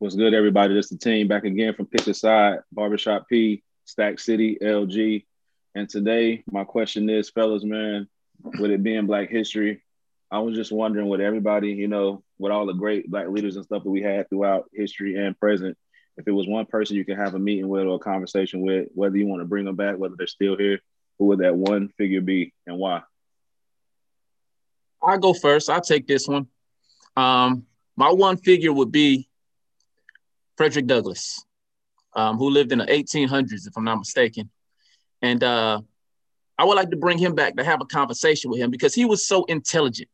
What's good, everybody? This is the team back again from Pick a Side, Barbershop P, Stack City, LG. And today, my question is, fellas, man, with it being Black History, I was just wondering what everybody, you know, with all the great Black leaders and stuff that we had throughout history and present, if it was one person you could have a meeting with or a conversation with, whether you want to bring them back, whether they're still here, who would that one figure be and why? I'll go first. I'll take this one. Um, my one figure would be Frederick Douglass, um, who lived in the 1800s, if I'm not mistaken. And uh, I would like to bring him back to have a conversation with him because he was so intelligent.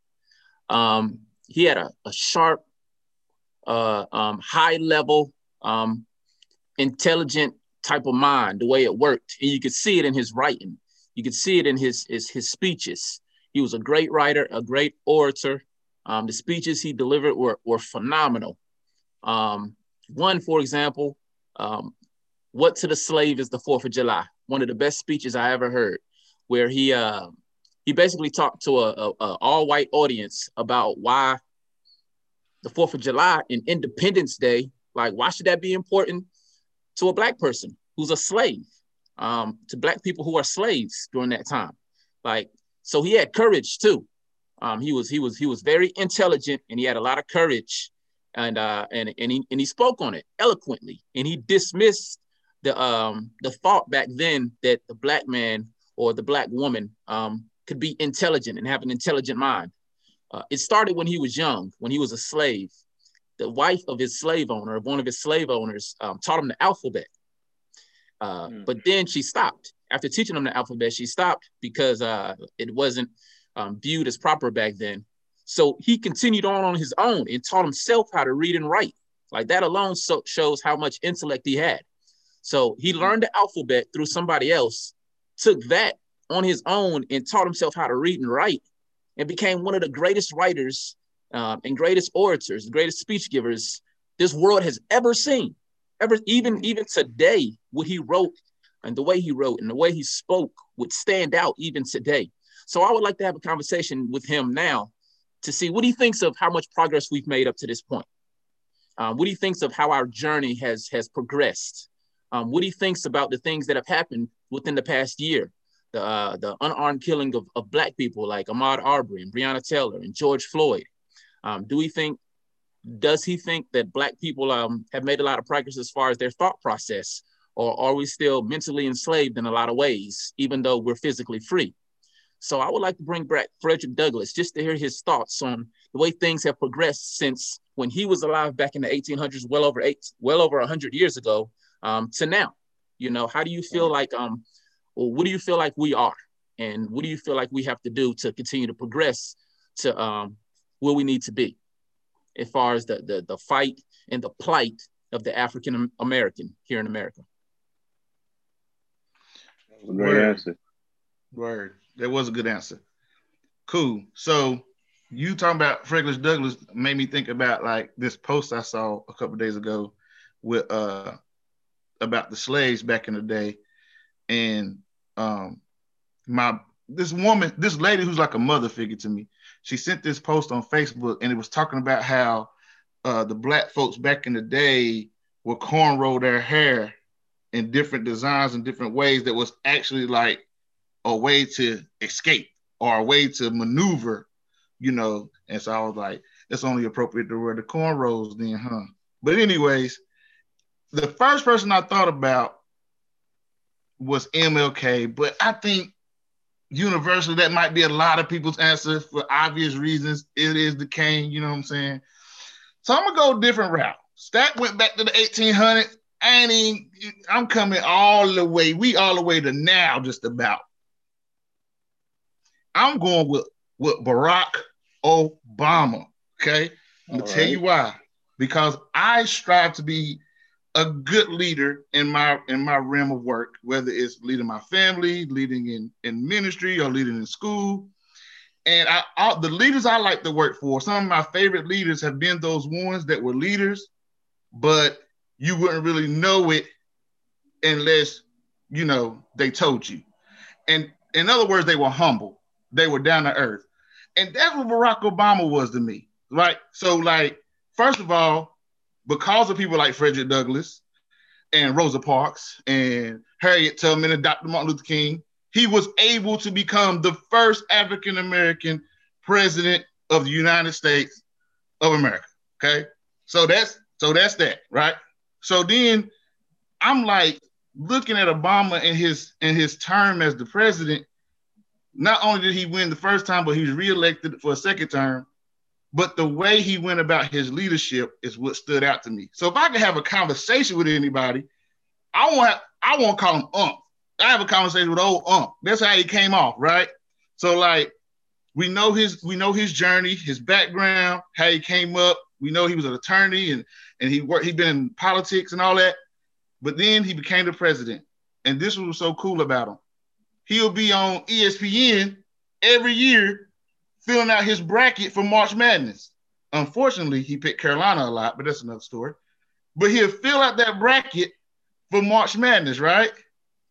Um, he had a, a sharp, uh, um, high level, um, intelligent type of mind, the way it worked. And you could see it in his writing. You could see it in his, his, his speeches. He was a great writer, a great orator. Um, the speeches he delivered were, were phenomenal. Um, one, for example, um, "What to the Slave is the Fourth of July." One of the best speeches I ever heard, where he uh, he basically talked to a, a, a all white audience about why the Fourth of July and Independence Day, like why should that be important to a black person who's a slave, um, to black people who are slaves during that time, like so he had courage too. Um, he was he was he was very intelligent and he had a lot of courage and uh, and and he and he spoke on it eloquently, and he dismissed the um the thought back then that the black man or the black woman um could be intelligent and have an intelligent mind. Uh, it started when he was young, when he was a slave. The wife of his slave owner, of one of his slave owners, um, taught him the alphabet. Uh, mm. But then she stopped. After teaching him the alphabet, she stopped because uh, it wasn't um, viewed as proper back then. So he continued on on his own and taught himself how to read and write. Like that alone so shows how much intellect he had. So he learned the alphabet through somebody else, took that on his own and taught himself how to read and write, and became one of the greatest writers um, and greatest orators, greatest speech givers this world has ever seen. Ever, even even today, what he wrote and the way he wrote and the way he spoke would stand out even today. So I would like to have a conversation with him now to see what he thinks of how much progress we've made up to this point. Um, what he thinks of how our journey has has progressed. Um, what he thinks about the things that have happened within the past year, the uh, the unarmed killing of, of black people like Ahmaud Arbery and Breonna Taylor and George Floyd. Um, do we think? Does he think that black people um, have made a lot of progress as far as their thought process, or are we still mentally enslaved in a lot of ways, even though we're physically free? So I would like to bring back Frederick Douglass just to hear his thoughts on the way things have progressed since when he was alive back in the 1800s, well over eight, well over 100 years ago, um, to now. You know, how do you feel like, um, well, what do you feel like we are, and what do you feel like we have to do to continue to progress to um, where we need to be, as far as the the, the fight and the plight of the African American here in America? That was a Great answer. Word. That was a good answer. Cool. So you talking about Frederick Douglass made me think about like this post I saw a couple days ago with uh about the slaves back in the day, and um my this woman, this lady who's like a mother figure to me, she sent this post on Facebook and it was talking about how uh the black folks back in the day would cornrow their hair in different designs and different ways that was actually like a way to escape or a way to maneuver, you know. And so I was like, it's only appropriate to wear the cornrows then, huh? But anyways, the first person I thought about was MLK, but I think universally that might be a lot of people's answer for obvious reasons. It is the Kane, you know what I'm saying? So I'm gonna go a different route. Stack went back to the 1800s. I ain't even, I'm coming all the way. We all the way to now, just about. I'm going with with Barack Obama. Okay, I'm gonna tell you why. Because I strive to be a good leader in my in my realm of work, whether it's leading my family, leading in in ministry, or leading in school. And I, I, the leaders I like to work for, some of my favorite leaders have been those ones that were leaders, but you wouldn't really know it unless you know they told you. And in other words, they were humble they were down to earth. And that's what Barack Obama was to me, right? So, like, first of all, because of people like Frederick Douglass and Rosa Parks and Harriet Tubman and Dr. Martin Luther King, he was able to become the first African American president of the United States of America. Okay. So that's so that's that, right? So then I'm like looking at Obama in his in his term as the president. Not only did he win the first time, but he was reelected for a second term. But the way he went about his leadership is what stood out to me. So if I could have a conversation with anybody, I want I won't call him Ump. I have a conversation with old Ump. That's how he came off, right? So like we know his we know his journey, his background, how he came up. We know he was an attorney and and he worked. He'd been in politics and all that. But then he became the president, and this was so cool about him. He'll be on ESPN every year filling out his bracket for March Madness. Unfortunately, he picked Carolina a lot, but that's another story. But he'll fill out that bracket for March Madness, right?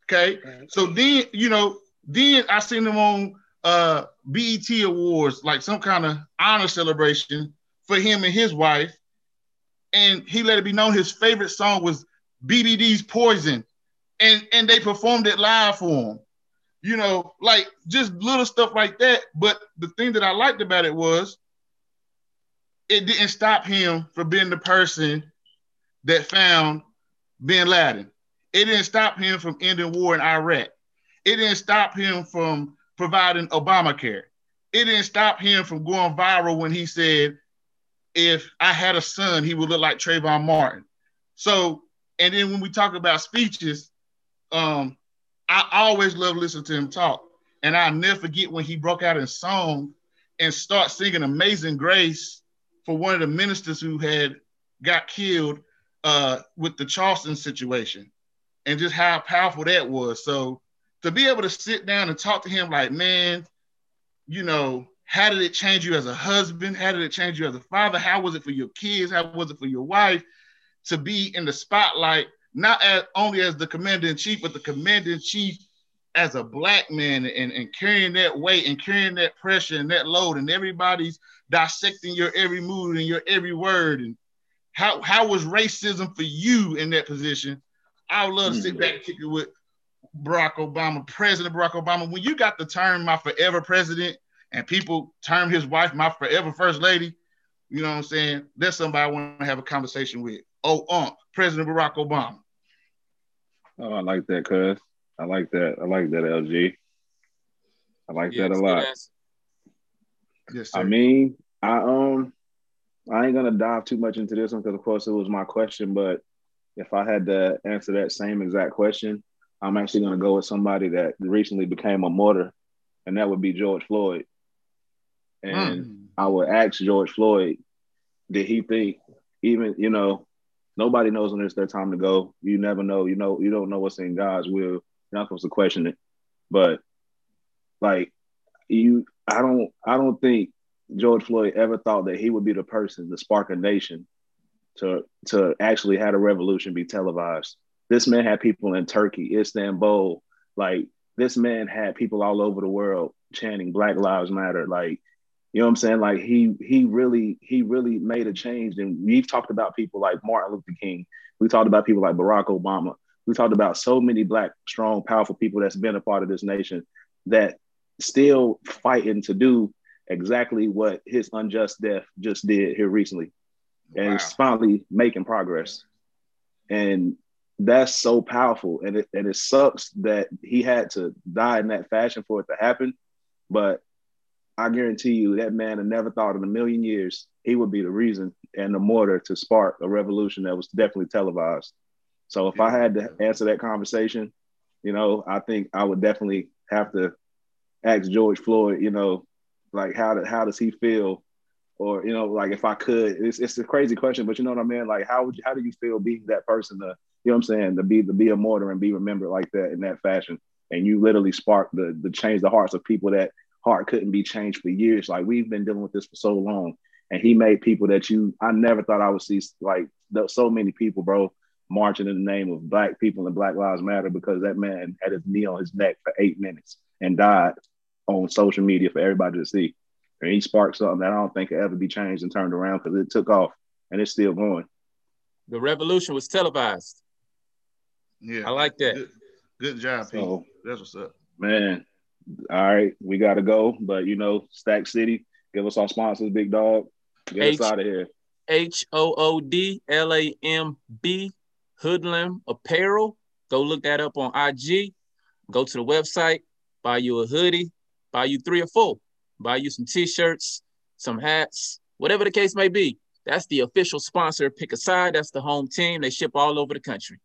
Okay. Right. So then, you know, then I seen him on uh BET Awards, like some kind of honor celebration for him and his wife. And he let it be known his favorite song was BBD's Poison. And and they performed it live for him you know, like just little stuff like that. But the thing that I liked about it was it didn't stop him from being the person that found bin Laden. It didn't stop him from ending war in Iraq. It didn't stop him from providing Obamacare. It didn't stop him from going viral when he said, if I had a son, he would look like Trayvon Martin. So, and then when we talk about speeches, um, I always love listening to him talk. And I'll never forget when he broke out in song and start singing Amazing Grace for one of the ministers who had got killed uh, with the Charleston situation and just how powerful that was. So to be able to sit down and talk to him like, man, you know, how did it change you as a husband? How did it change you as a father? How was it for your kids? How was it for your wife to be in the spotlight not as only as the commander in chief, but the commander in chief as a black man and, and carrying that weight and carrying that pressure and that load, and everybody's dissecting your every mood and your every word. And how how was racism for you in that position? I would love to sit back and kick it with Barack Obama, President Barack Obama. When you got the term my forever president and people term his wife my forever first lady, you know what I'm saying? That's somebody I want to have a conversation with. Oh, um, President Barack Obama. Oh, I like that, cuz. I like that. I like that, LG. I like that a lot. Yes, sir. I mean, I um, I ain't gonna dive too much into this one because, of course, it was my question. But if I had to answer that same exact question, I'm actually gonna go with somebody that recently became a martyr, and that would be George Floyd. And mm. I would ask George Floyd, did he think even you know nobody knows when it's their time to go. You never know. You know, you don't know what's in God's will. You're not supposed to question it. But like you, I don't, I don't think George Floyd ever thought that he would be the person to spark a nation to to actually have a revolution be televised. This man had people in Turkey, Istanbul, like this man had people all over the world chanting Black Lives Matter. Like you know what I'm saying? Like he he really he really made a change. And we've talked about people like Martin Luther King. We talked about people like Barack Obama. We talked about so many black, strong, powerful people that's been a part of this nation that still fighting to do exactly what his unjust death just did here recently. And wow. it's finally making progress. And that's so powerful. And it and it sucks that he had to die in that fashion for it to happen. But I guarantee you that man had never thought in a million years he would be the reason and the mortar to spark a revolution that was definitely televised. So if I had to answer that conversation, you know, I think I would definitely have to ask George Floyd, you know, like how do, how does he feel? Or, you know, like if I could, it's, it's a crazy question, but you know what I mean? Like how would you, how do you feel being that person to, you know what I'm saying, to be to be a martyr and be remembered like that in that fashion? And you literally spark the the change the hearts of people that heart couldn't be changed for years. Like we've been dealing with this for so long, and he made people that you I never thought I would see like so many people, bro, marching in the name of black people and Black Lives Matter because that man had his knee on his neck for eight minutes and died on social media for everybody to see. And he sparked something that I don't think could ever be changed and turned around because it took off and it's still going. The revolution was televised. Yeah, I like that. Good, good job, Pete. That's what's up. man, all right, we got to go. But, you know, Stack City, give us our sponsors, big dog. Get H- us out of here. H O O D L A M B Hoodlamb Apparel. Go look that up on IG. Go to the website, buy you a hoodie, buy you three or four, buy you some t-shirts, some hats, whatever the case may be. That's the official sponsor. Pick a side. That's the home team. They ship all over the country.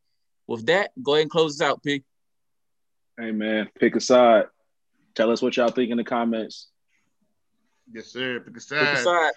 With that, go ahead and close this out, P. Hey, man, pick a side. Tell us what y'all think in the comments. Yes, sir. Pick a Pick a side.